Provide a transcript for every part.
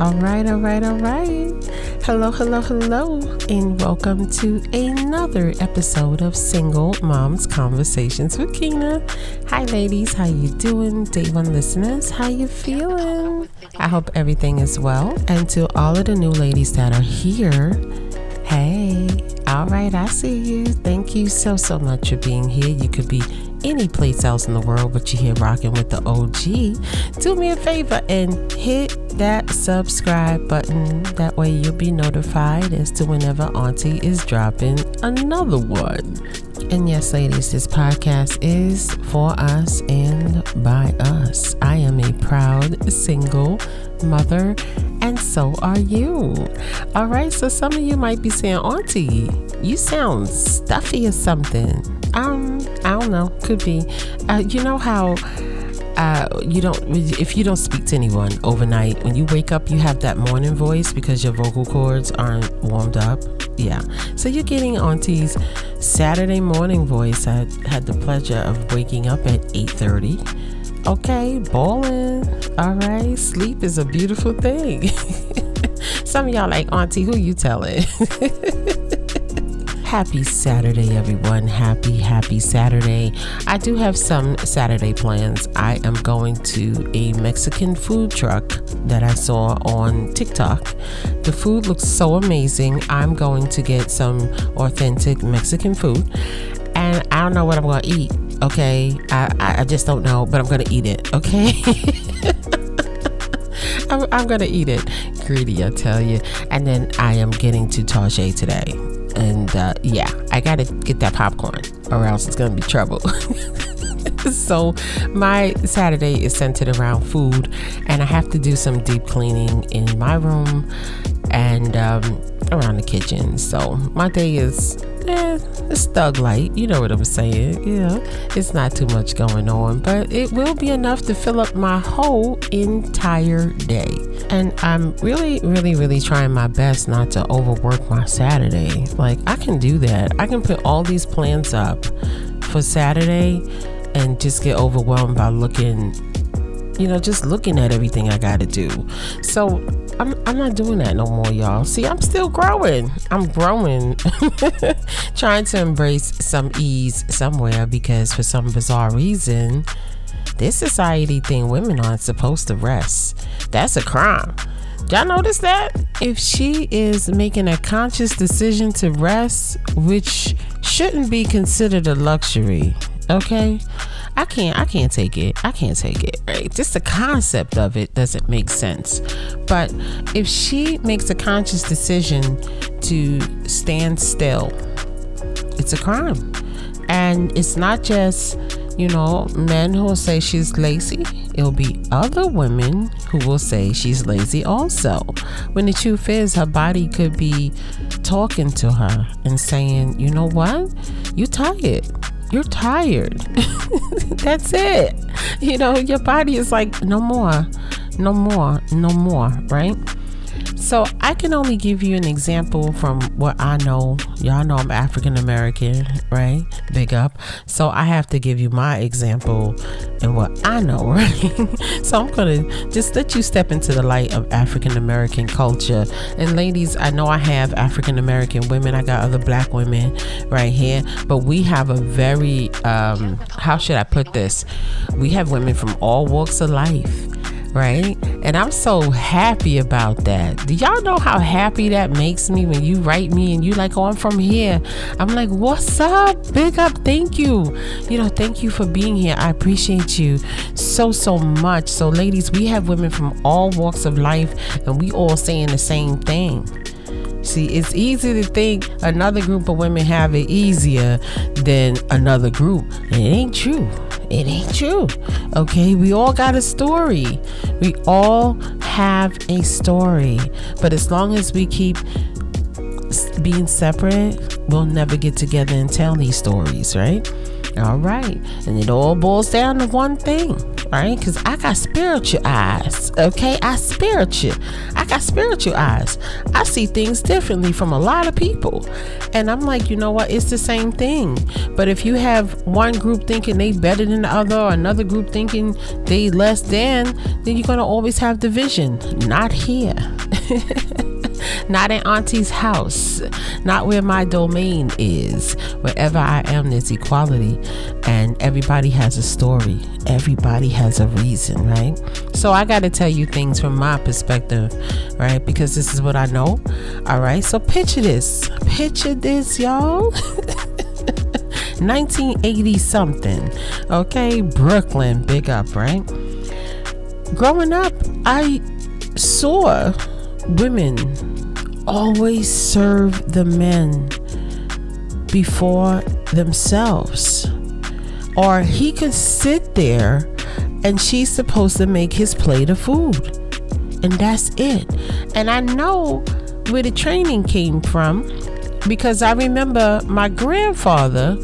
All right, all right, all right. Hello, hello, hello, and welcome to another episode of Single Moms Conversations with Kina. Hi, ladies, how you doing? Day one listeners, how you feeling? I hope everything is well. And to all of the new ladies that are here, hey, all right, I see you. Thank you so so much for being here. You could be any place else in the world, but you're here rocking with the OG. Do me a favor and hit that subscribe button. That way you'll be notified as to whenever Auntie is dropping another one. And yes, ladies, this podcast is for us and by us. I am a proud single mother, and so are you. All right, so some of you might be saying, Auntie, you sound stuffy or something. Um, I don't know. Could be. Uh, you know how uh, you don't if you don't speak to anyone overnight when you wake up you have that morning voice because your vocal cords aren't warmed up yeah so you're getting auntie's saturday morning voice i had the pleasure of waking up at 8.30 okay balling all right sleep is a beautiful thing some of y'all like auntie who you telling Happy Saturday, everyone. Happy, happy Saturday. I do have some Saturday plans. I am going to a Mexican food truck that I saw on TikTok. The food looks so amazing. I'm going to get some authentic Mexican food. And I don't know what I'm going to eat. Okay. I, I just don't know, but I'm to eat it. Okay. I'm, I'm, gonna eat it. Greedy, I tell you. And then I am getting to Tarjay today and uh, yeah, I gotta get that popcorn, or else it's gonna be trouble. so my Saturday is centered around food, and I have to do some deep cleaning in my room and um, around the kitchen. So my day is eh, it's thug light. You know what I'm saying? Yeah, it's not too much going on, but it will be enough to fill up my whole entire day. And I'm really, really, really trying my best not to overwork my Saturday. Like I can do that. I can put all these plans up for Saturday and just get overwhelmed by looking you know, just looking at everything I got to do. So I'm, I'm not doing that no more, y'all. See, I'm still growing. I'm growing, trying to embrace some ease somewhere because for some bizarre reason, this society thing women aren't supposed to rest. That's a crime. Y'all notice that? If she is making a conscious decision to rest, which shouldn't be considered a luxury, okay? I can't I can't take it. I can't take it, right? Just the concept of it doesn't make sense. But if she makes a conscious decision to stand still, it's a crime. And it's not just, you know, men who will say she's lazy. It'll be other women who will say she's lazy also. When the truth is, her body could be talking to her and saying, you know what? You tired you're tired. That's it. You know, your body is like, no more, no more, no more, right? So I can only give you an example from what I know. Y'all know I'm African American, right? Big up. So I have to give you my example and what I know, right? so I'm gonna just let you step into the light of African American culture. And ladies, I know I have African American women. I got other black women right here, but we have a very um, how should I put this? We have women from all walks of life right? And I'm so happy about that. Do y'all know how happy that makes me when you write me and you like, oh, I'm from here. I'm like, what's up? Big up. Thank you. You know, thank you for being here. I appreciate you so, so much. So, ladies, we have women from all walks of life and we all saying the same thing. See, it's easy to think another group of women have it easier than another group. It ain't true. It ain't true. Okay, we all got a story. We all have a story. But as long as we keep being separate, we'll never get together and tell these stories, right? All right. And it all boils down to one thing right? Because I got spiritual eyes, okay? I spiritual. I got spiritual eyes. I see things differently from a lot of people. And I'm like, you know what? It's the same thing. But if you have one group thinking they better than the other, or another group thinking they less than, then you're going to always have division. Not here. not in Auntie's house, not where my domain is. Wherever I am, there's equality, and everybody has a story. Everybody has a reason, right? So I got to tell you things from my perspective, right? Because this is what I know. All right. So picture this. Picture this, y'all. 1980 something. Okay, Brooklyn, big up, right? Growing up, I saw women always serve the men before themselves. Or he could sit there and she's supposed to make his plate of food. And that's it. And I know where the training came from because I remember my grandfather,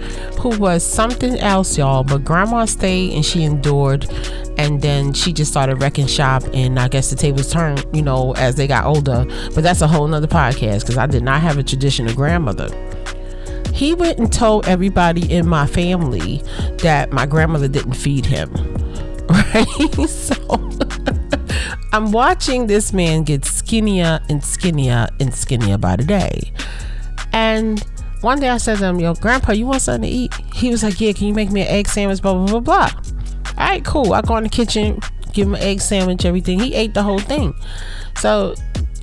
who was something else, y'all, but grandma stayed and she endured and then she just started wrecking shop and i guess the tables turned you know as they got older. But that's a whole nother podcast because i did not have a traditional grandmother. He went and told everybody in my family that my grandmother didn't feed him. Right? So i'm watching this man get skinnier and skinnier and skinnier by the day. And one day I said to him, Yo, grandpa, you want something to eat? He was like, Yeah, can you make me an egg sandwich? Blah, blah, blah, blah all right, cool. I go in the kitchen, give him an egg sandwich, everything. He ate the whole thing. So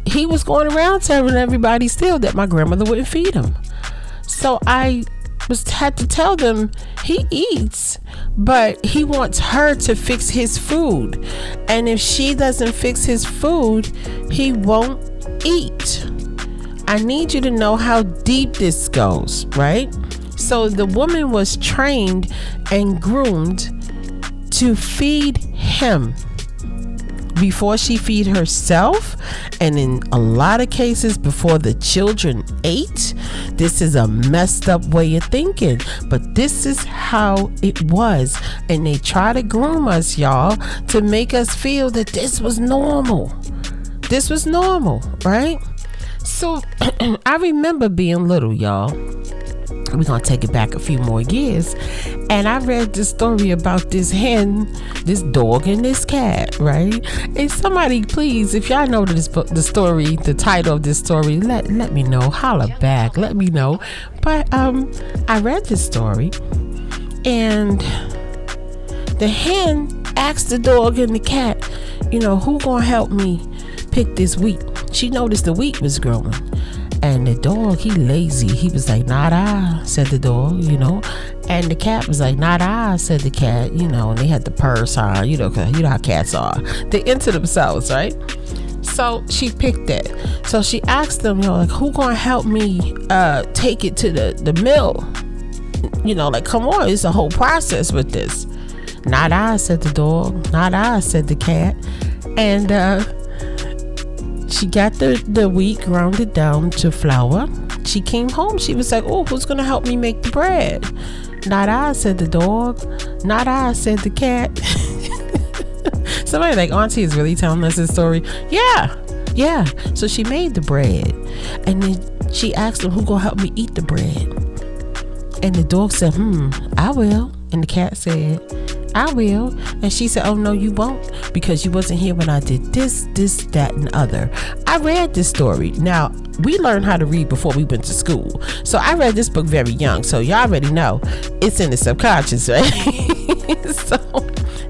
he was going around telling everybody still that my grandmother wouldn't feed him. So I was had to tell them he eats, but he wants her to fix his food. And if she doesn't fix his food, he won't eat. I need you to know how deep this goes, right? So the woman was trained and groomed to feed him before she feed herself. And in a lot of cases before the children ate. This is a messed up way of thinking. But this is how it was. And they try to groom us y'all to make us feel that this was normal. This was normal right? So i remember being little y'all we're gonna take it back a few more years. And i read the story about this hen this dog and this cat right? And somebody please if y'all know this the story the title of this story let let me know. Holla back. Let me know. But um i read this story and the hen asked the dog and the cat you know who gonna help me pick this wheat? She noticed the wheat was growing and the dog, he lazy. He was like, not I, said the dog, you know. And the cat was like, not I, said the cat, you know. And they had the purr sign, you know, cause you know how cats are. They into themselves, right? So she picked it. So she asked them, you know, like, who gonna help me uh, take it to the, the mill? You know, like, come on, it's a whole process with this. Not I, said the dog. Not I, said the cat. And uh, she got the, the wheat grounded down to flour. She came home. She was like, Oh, who's going to help me make the bread? Not I, said the dog. Not I, said the cat. Somebody like, Auntie is really telling us this story. Yeah, yeah. So she made the bread. And then she asked him, Who going to help me eat the bread? And the dog said, Hmm, I will. And the cat said, I will. And she said, Oh, no, you won't because you wasn't here when I did this, this, that, and other. I read this story. Now, we learned how to read before we went to school. So I read this book very young. So y'all already know it's in the subconscious, right? so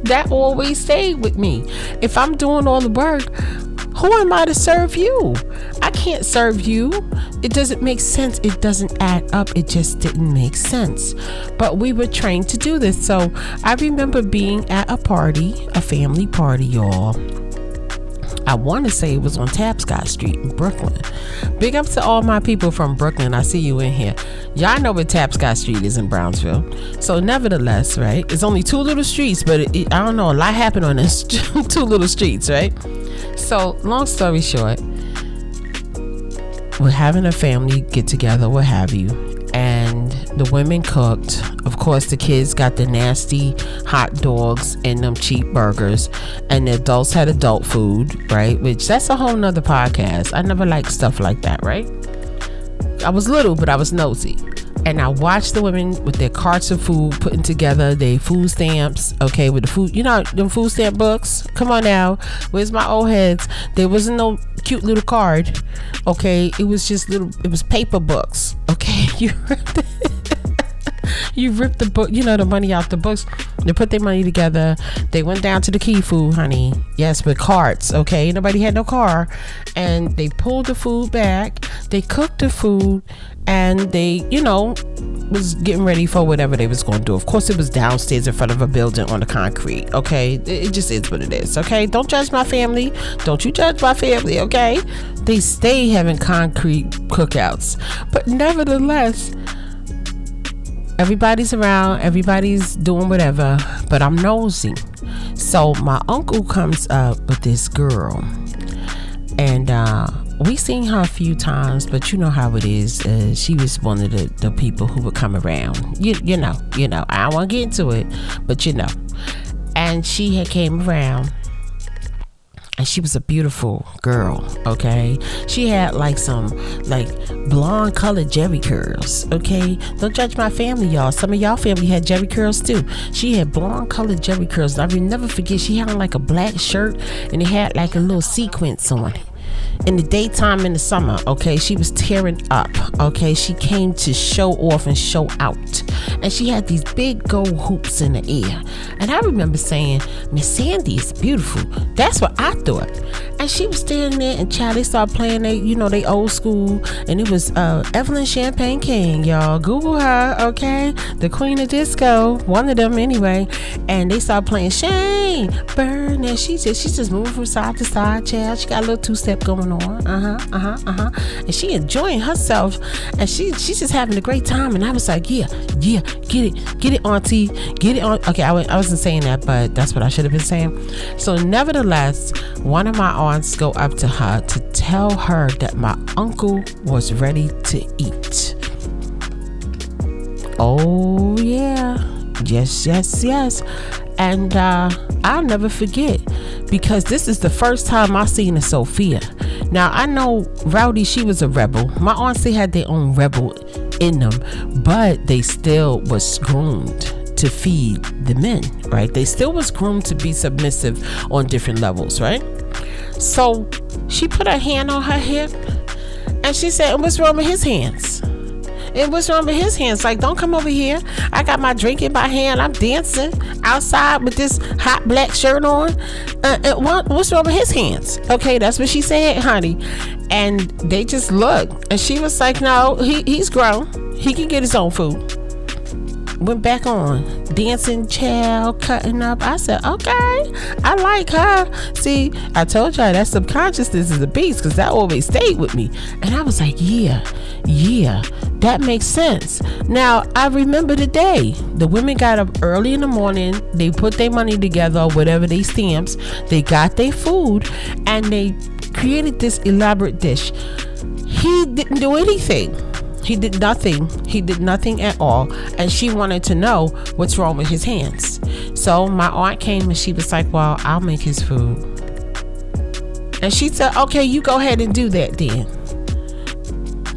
that always stayed with me. If I'm doing all the work, who am I to serve you? I can't serve you. It doesn't make sense. It doesn't add up. It just didn't make sense. But we were trained to do this. So I remember being at a party, a family party, y'all. I want to say it was on Tapscott Street in Brooklyn. Big up to all my people from Brooklyn. I see you in here. Y'all know where Tapscott Street is in Brownsville. So, nevertheless, right? It's only two little streets, but it, it, I don't know. A lot happened on this two little streets, right? So, long story short, we're having a family get together, what have you, The women cooked. Of course, the kids got the nasty hot dogs and them cheap burgers. And the adults had adult food, right? Which that's a whole nother podcast. I never liked stuff like that, right? I was little, but I was nosy and I watched the women with their carts of food putting together their food stamps. Okay, with the food, you know, them food stamp books. Come on now, where's my old heads? There wasn't no cute little card. Okay, it was just little. It was paper books. Okay, you you ripped the book, you know, the money out the books. They put their money together. They went down to the key food, honey. Yes, with carts. Okay, nobody had no car, and they pulled the food back. They cooked the food, and they, you know, was getting ready for whatever they was going to do. Of course, it was downstairs in front of a building on the concrete. Okay, it just is what it is. Okay, don't judge my family. Don't you judge my family. Okay, they stay having concrete cookouts, but nevertheless everybody's around, everybody's doing whatever, but I'm nosy. So my uncle comes up with this girl, and uh, we seen her a few times, but you know how it is. Uh, she was one of the, the people who would come around. You you know you know. I don't want to get into it, but you know. And she had came around and she was a beautiful girl okay? She had like some like blonde colored Jheri curls okay? Don't judge my family y'all. Some of y'all family had Jheri curls too. She had blonde colored Jheri curls. I will never forget she had on like a black shirt and it had like a little sequence on it in the daytime in the summer, okay, she was tearing up, okay. She came to show off and show out, and she had these big gold hoops in the air. And I remember saying, Miss Sandy is beautiful. That's what I thought. And she was standing there, and they started playing they, you know, they old school, and it was uh, Evelyn Champagne King, y'all. Google her, okay, the Queen of Disco, one of them anyway. And they started playing Shane Burn, and she just she's just moving from side to side, child. She got a little two step going on. Uh huh. Uh huh. Uh huh. And she enjoying herself, and she she's just having a great time. And I was like, yeah, yeah, get it, get it, auntie, get it on. Okay, I w- I wasn't saying that, but that's what I should have been saying. So, nevertheless, one of my aunts go up to her to tell her that my uncle was ready to eat. Oh yeah, yes, yes, yes. And uh, I'll never forget because this is the first time I seen a Sophia. Now I know Rowdy, she was a rebel. My auntie had their own rebel in them, but they still was groomed to feed the men, right? They still was groomed to be submissive on different levels, right? So she put her hand on her hip and she said, What's wrong with his hands? And what's wrong with his hands? Like, don't come over here. I got my drink in my hand. I'm dancing outside with this hot black shirt on. Uh, uh, what, what's wrong with his hands? Okay, that's what she said, honey. And they just looked. And she was like, no, he, he's grown. He can get his own food went back on. Dancing child cutting up. I said okay i like her. See i told y'all that subconsciousness is a beast because that always stayed with me. And i was like yeah yeah that makes sense. Now i remember the day. The women got up early in the morning. They put their money together or whatever they stamps. They got their food and they created this elaborate dish. He didn't do anything he did nothing. He did nothing at all. And she wanted to know what's wrong with his hands. So my aunt came and she was like, Well, I'll make his food. And she said, Okay, you go ahead and do that then.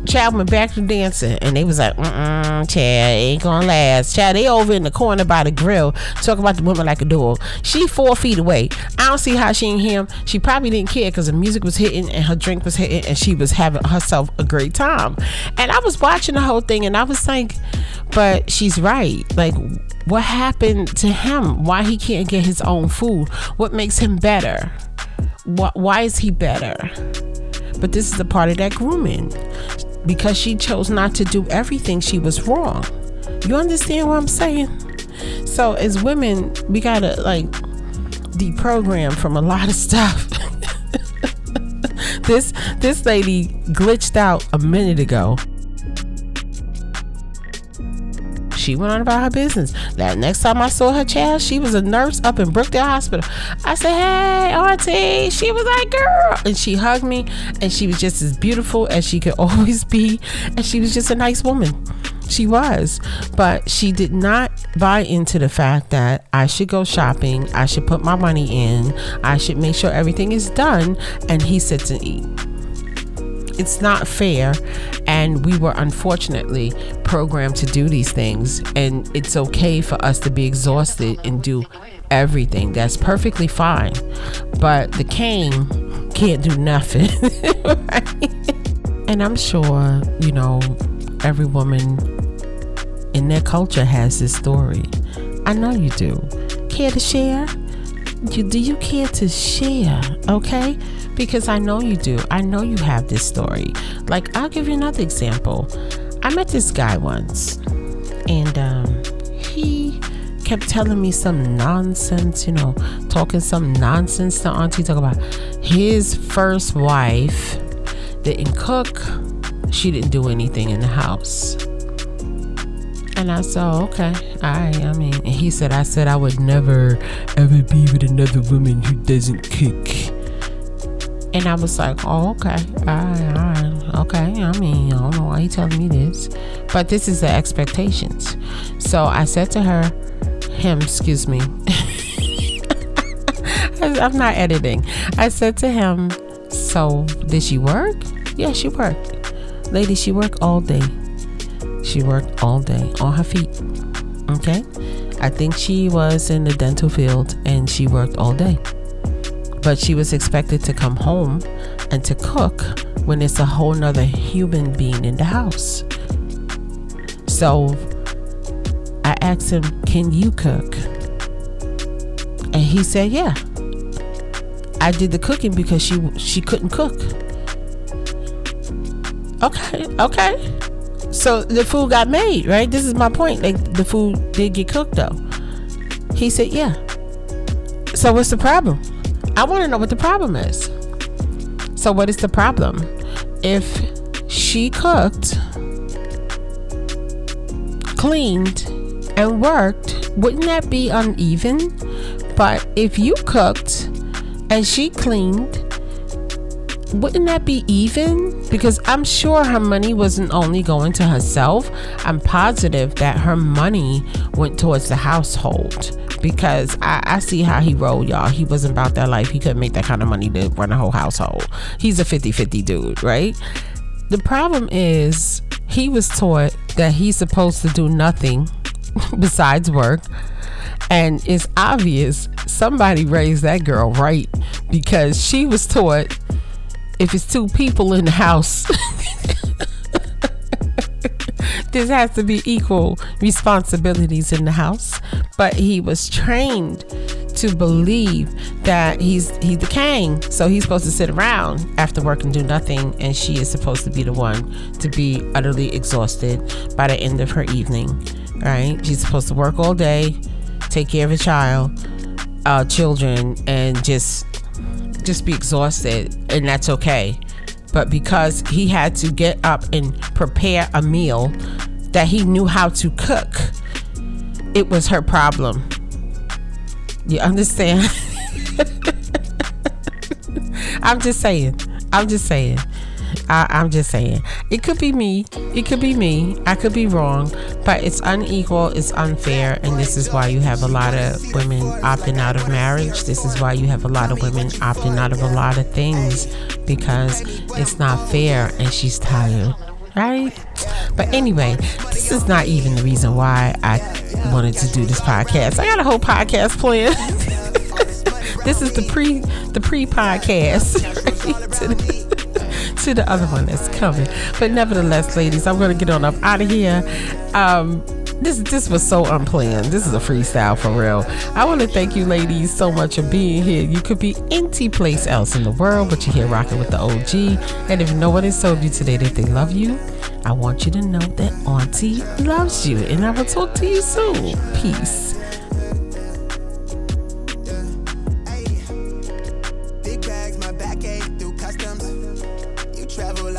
Chad went back to dancing, and they was like, mm Chad, ain't gonna last. Chad, they over in the corner by the grill, talking about the woman like a dog. She four feet away. I don't see how she ain't him. She probably didn't care because the music was hitting and her drink was hitting, and she was having herself a great time. And I was watching the whole thing, and I was like, but she's right. Like, what happened to him? Why he can't get his own food? What makes him better? Why is he better? But this is a part of that grooming because she chose not to do everything, she was wrong. You understand what I'm saying? So, as women, we gotta like deprogram from a lot of stuff. this this lady glitched out a minute ago she went on about her business. That next time I saw her child, she was a nurse up in Brookdale Hospital. I said, Hey, Auntie. She was like, Girl. And she hugged me, and she was just as beautiful as she could always be. And she was just a nice woman. She was. But she did not buy into the fact that I should go shopping, I should put my money in, I should make sure everything is done, and he sits and eat. It's not fair, and we were unfortunately programmed to do these things, and it's okay for us to be exhausted and do everything. That's perfectly fine. But the cane can't do nothing. right? And I'm sure, you know, every woman in their culture has this story. I know you do. Care to share? You, do you care to share? Okay? Because I know you do. I know you have this story. Like, I'll give you another example. I met this guy once, and um, he kept telling me some nonsense, you know, talking some nonsense to Auntie, talk about his first wife didn't cook, she didn't do anything in the house. And I said, okay, right. I mean, and he said, I said I would never ever be with another woman who doesn't cook. And I was like, oh, okay, all right, all right, okay. I mean, I don't know why he telling me this, but this is the expectations. So I said to her, him, excuse me. I'm not editing. I said to him, so did she work? Yeah, she worked. Lady, she worked all day. She worked all day on her feet. Okay? I think she was in the dental field and she worked all day. But she was expected to come home and to cook when it's a whole nother human being in the house. So I asked him, Can you cook? And he said, Yeah. I did the cooking because she she couldn't cook. Okay, okay. So the food got made, right? This is my point. Like the food did get cooked though. He said, "Yeah." So what's the problem? I want to know what the problem is. So what is the problem? If she cooked, cleaned, and worked, wouldn't that be uneven? But if you cooked and she cleaned, wouldn't that be even? Because I'm sure her money wasn't only going to herself. I'm positive that her money went towards the household. Because I, I see how he rolled, y'all. He wasn't about that life. He couldn't make that kind of money to run a whole household. He's a 50 50 dude, right? The problem is, he was taught that he's supposed to do nothing besides work. And it's obvious somebody raised that girl right because she was taught if it's two people in the house, this has to be equal responsibilities in the house. But he was trained to believe that he's he's the king, so he's supposed to sit around after work and do nothing, and she is supposed to be the one to be utterly exhausted by the end of her evening. Right? She's supposed to work all day, take care of a child, uh, children, and just just be exhausted, and that's okay. But because he had to get up and prepare a meal that he knew how to cook, it was her problem. You understand? I'm just saying. I'm just saying. I, I'm just saying. It could be me. It could be me. I could be wrong, but it's unequal. It's unfair, and this is why you have a lot of women opting out of marriage. This is why you have a lot of women opting out of a lot of things because it's not fair, and she's tired, right? But anyway, this is not even the reason why I wanted to do this podcast. I got a whole podcast plan. this is the pre the pre podcast. Right? To the other one that's coming. But nevertheless, ladies, I'm to get on up out of here. Um, this this was so unplanned. This is a freestyle for real. I want to thank you, ladies, so much for being here. You could be any place else in the world, but you're here rocking with the OG. And if no one has told you today that they love you, I want you to know that Auntie loves you. And I will talk to you soon. Peace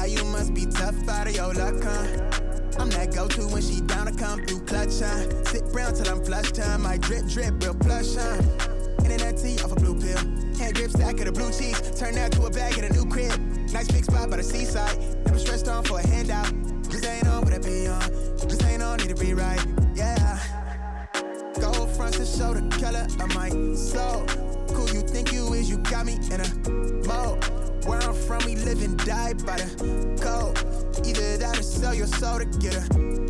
you must be tough, out of your luck, huh? I'm that go-to when she down to come through clutch, huh? Sit brown till I'm flushed, huh? My drip, drip, real plush, huh? Internet tea off a blue pill. Hand grip stack of the blue cheese. Turn that to a bag in a new crib. Nice big spot by the seaside. Never stressed on for a handout. Just ain't on what I be on. Just ain't on, need to be right, Yeah. Gold fronts to show the color of my soul. Cool, you think you is, you got me in a mode. Where I'm from, we live and die by the code. Either that or sell your soul to get a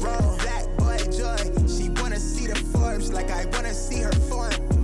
roll. Black boy joy, she wanna see the Forbes like I wanna see her form.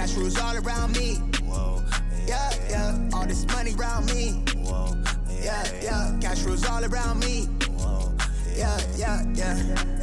Cash rules all around me. Whoa. Yeah, yeah. All this money around me. Whoa. Yeah, yeah. Cash rules all around me. Whoa. Yeah, yeah, yeah.